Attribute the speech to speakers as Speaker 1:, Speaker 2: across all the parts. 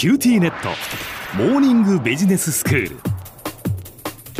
Speaker 1: QTnet。モーニングビジネススクール。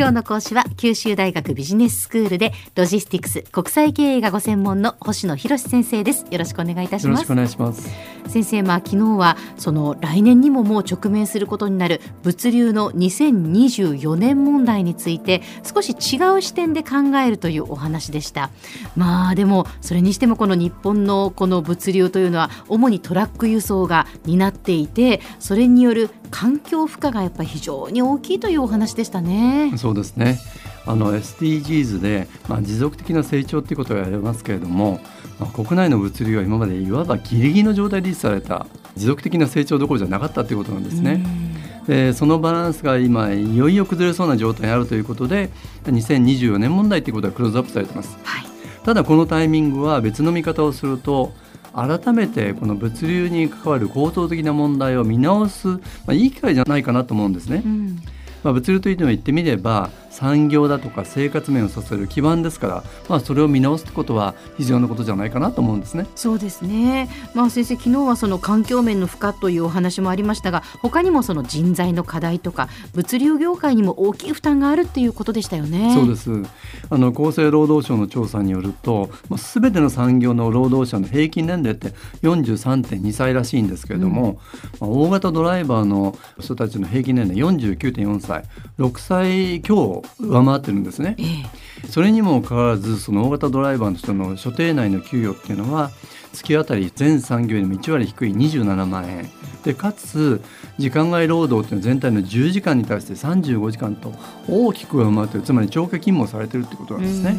Speaker 2: 今日の講師は九州大学ビジネススクールでロジスティクス国際経営がご専門の星野博先生です。よろしくお願いいたします。
Speaker 3: よろしくお願いします。
Speaker 2: 先生まあ昨日はその来年にももう直面することになる物流の2024年問題について少し違う視点で考えるというお話でした。まあでもそれにしてもこの日本のこの物流というのは主にトラック輸送が担っていてそれによる環境負荷がやっぱり非常に大きいというお話でしたね。
Speaker 3: そうですねあの SDGs で、まあ、持続的な成長ということが言われますけれども、まあ、国内の物流は今までいわばギリギリの状態で維持された持続的な成長どころじゃなかったということなんですね。でそのバランスが今いよいよ崩れそうな状態にあるということで2024年問題ということがクローズアップされてます。
Speaker 2: はい、
Speaker 3: ただこのタイミングは別の見方をすると改めてこの物流に関わる構造的な問題を見直す、まあ、いい機会じゃないかなと思うんですね。
Speaker 2: うん
Speaker 3: まあ、物流というのは言ってみれば産業だとか生活面を支える基盤ですから、まあ、それを見直すことは必要なことじゃないかなと思うんですね。
Speaker 2: そうですね、まあ、先生昨日はその環境面の負荷というお話もありましたが他にもその人材の課題とか物流業界にも大きい負担があるっていうことでしたよね。
Speaker 3: そうですあの厚生労働省の調査によると、まあ、全ての産業の労働者の平均年齢って43.2歳らしいんですけれども、まあ、大型ドライバーの人たちの平均年齢49.4歳6歳強上回ってるんですね。
Speaker 2: ええ
Speaker 3: それにもかかわらずその大型ドライバーの人の所定内の給与っていうのは月当たり全産業よりも1割低い27万円でかつ時間外労働っていうのは全体の10時間に対して35時間と大きく上回ってるつまり長期勤務をされてるってことなんですね。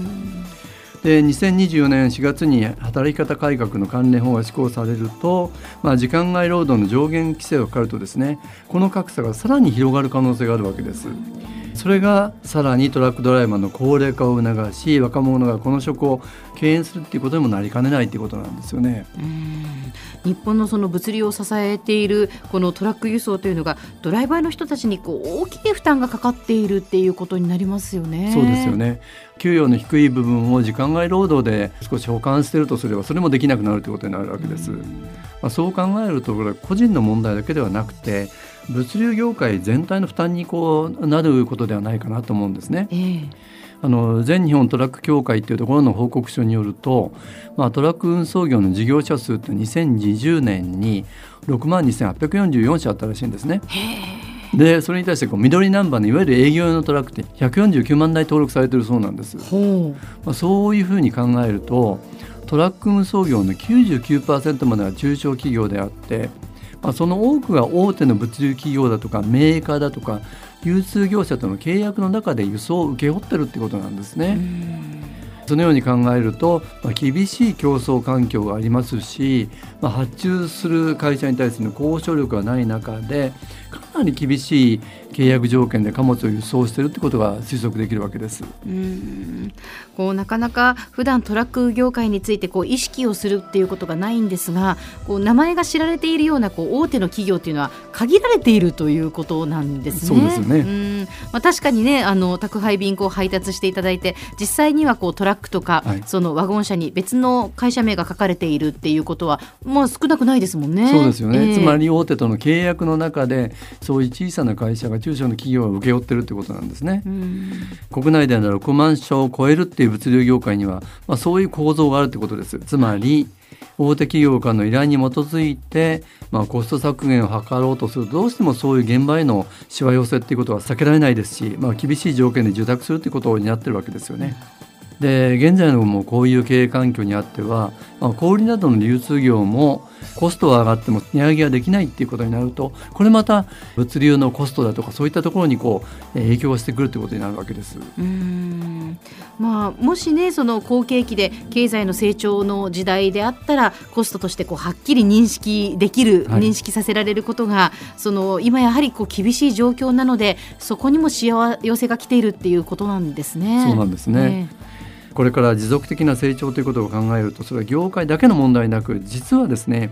Speaker 3: で2024年4月に働き方改革の関連法が施行されると、まあ、時間外労働の上限規制がかかるとですねこの格差がさらに広がる可能性があるわけです。それがさらにトラックドライバーの高齢化を促し若者がこの職を敬遠するっていうことにもなりかねないっていうことなんですよね。
Speaker 2: 日本のその物流を支えているこのトラック輸送というのがドライバーの人たちにこう大きい負担がかかっているっていうことになりますよね。
Speaker 3: そうですよね給与の低い部分を時間外労働で少し保管しているとすればそれもできなくなるということになるわけです。まあ、そう考えるとこれは個人の問題だけではなくて物流業界全体の負担にこうなることではないかなと思うんですね。
Speaker 2: ええ
Speaker 3: あの全日本トラック協会というところの報告書によると、まあ、トラック運送業の事業者数って2020年に6万2844社あったらしいんですね。でそれに対してこう緑ナンバーのいわゆる営業用のトラックって149万台登録されてるそうなんです。
Speaker 2: ほ
Speaker 3: まあ、そういうふうに考えるとトラック運送業の99%までは中小企業であって、まあ、その多くが大手の物流企業だとかメーカーだとか流通業者との契約の中で輸送を請け負ってるってことなんですね。そのように考えると、まあ、厳しい競争環境がありますし、まあ、発注する会社に対する交渉力がない中でかなり厳しい契約条件で貨物を輸送しているってことが推測できるわけです。
Speaker 2: ううんこうなかなか普段トラック業界についてこう意識をするっていうことがないんですがこう名前が知られているようなこう大手の企業っていうのは限られているということなんですね。
Speaker 3: そうですよね
Speaker 2: んまあ、確かにねあの宅配便こう配達していただいて実際にはこうトラックとか、
Speaker 3: はい
Speaker 2: そのワゴン車に別の会社名が書かれているっていうことはまあ少なくないですもんね。
Speaker 3: そうですよね、
Speaker 2: ええ
Speaker 3: つまり大手との契約の中でそういう小さな会社が中小の企業を請け負ってるってことなんですね。
Speaker 2: うん
Speaker 3: 国内では6万社を超えるっていう物流業界には、まあ、そういう構造があるってことです。つまり大手企業からの依頼に基づいて、まあ、コスト削減を図ろうとするとどうしてもそういう現場へのしわ寄せっていうことは避けられないですし、まあ、厳しい条件で受託するっていうことを担ってるわけですよね。で現在のもうこういう経営環境にあっては、まあ、小売などの流通業もコストは上がっても値上げができないっていうことになるとこれまた物流のコストだとかそういったところにこうえー影響がしてくるということになるわけです。
Speaker 2: うまあ、もしねその好景気で経済の成長の時代であったらコストとしてこうはっきり認識できる、
Speaker 3: はい
Speaker 2: 認識させられることがその今やはりこう厳しい状況なのでそこにもしわ寄せが来ているっていうことなんですね。
Speaker 3: そうなんですねこれから持続的な成長ということを考えるとそれは業界だけの問題なく実はですね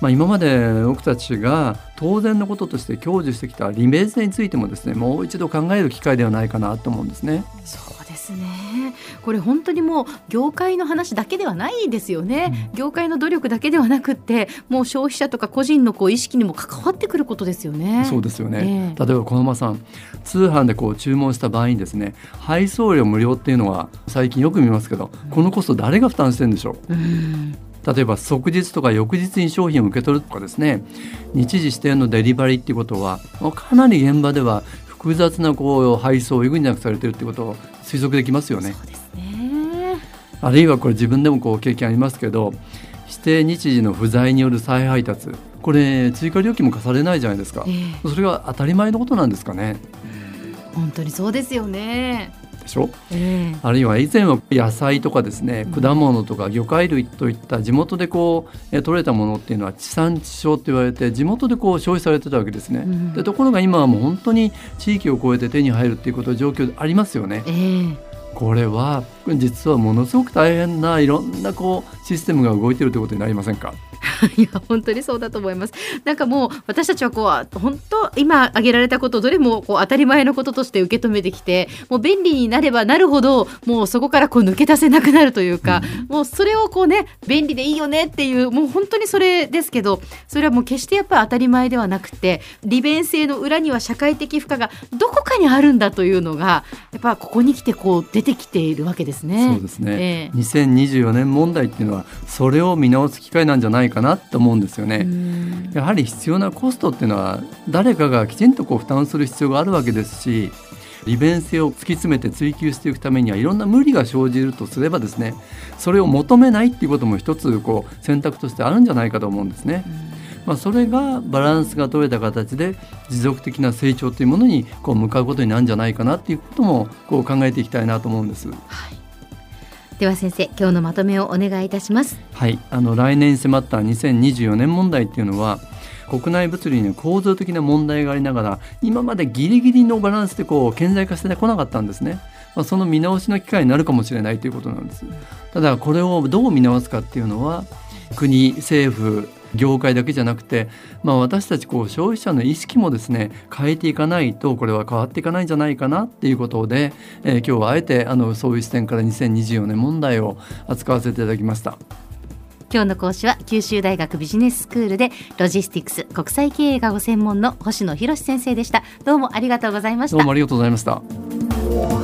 Speaker 3: まあ、今まで僕たちが当然のこととして享受してきた利便性についてもですねもう一度考える機会ではないかなと思うんですね。
Speaker 2: そうですねこれ本当にもう業界の話だけではないですよね、うん、業界の努力だけではなくってもう消費者とか個人のこう意識にも関わってくることですよね。
Speaker 3: そうですよね、えー、例えば小沼さん通販でこう注文した場合にですね配送料無料っていうのは最近よく見ますけど、このコスト誰が負担してるんでしょう、うん。例えば即日とか翌日に商品を受け取るとかですね日時指定のデリバリーっていうことはかなり現場では複雑なこう配送を余儀なくされてるってことを推測できますよね。
Speaker 2: そうですね
Speaker 3: あるいはこれ自分でもこう経験ありますけど指定日時の不在による再配達これ追加料金も課されないじゃないですか、えー、それが当たり前のことなんですかね。
Speaker 2: 本当にそうですよね。
Speaker 3: でしょ、えー、あるいは以前は野菜とかですね果物とか魚介類といった地元でこう取れたものっていうのは地産地消って言われて地元でこう消費されてたわけですね、うん、でところが今はもう本当に地域を越えて手に入るっていうこと状況ありますよね。えーこれは実はものすごく大変ないろんなこうシステムが動いてるということになりませんか？
Speaker 2: いや本当にそうだと思います。なんかもう私たちはこう本当今挙げられたことどれもこう当たり前のこととして受け止めてきてもう便利になればなるほどもうそこからこう抜け出せなくなるというか、うん、もうそれをこうね便利でいいよねっていうもう本当にそれですけどそれはもう決してやっぱり当たり前ではなくて利便性の裏には社会的負荷がどこかにあるんだというのがやっぱここに来てこう出てきているわけですね。
Speaker 3: そうですね、えー、2024年問題っていうのはそれを見直す機会なんじゃないかなと思うんですよね。やはり必要なコストっていうのは誰かがきちんとこう負担する必要があるわけですし利便性を突き詰めて追求していくためにはいろんな無理が生じるとすればですねそれを求めないっていうことも一つこう選択としてあるんじゃないかと思うんですね。まあ、それがバランスが取れた形で持続的な成長というものにこう向かうことになるんじゃないかなっていうこともこう考えていきたいなと思うんです。はい
Speaker 2: では先生今日のまとめをお願いいたします
Speaker 3: はいあの来年迫った2024年問題っていうのは国内物流に構造的な問題がありながら今までギリギリのバランスでこう顕在化してこなかったんですね。まあ、その見直しの機会になるかもしれないということなんです。ただこれをどう見直すかっていうのは国政府業界だけじゃなくて、まあ、私たちこう消費者の意識もですね変えていかないとこれは変わっていかないんじゃないかなっていうことで、えー、今日はあえてあのそういう視点から2024年問題を扱わせていただきました。
Speaker 2: 今日の講師は九州大学ビジネススクールでロジスティクス国際経営がご専門の星野博先生でした。どうもありがとうございました。
Speaker 3: どうもありがとうございました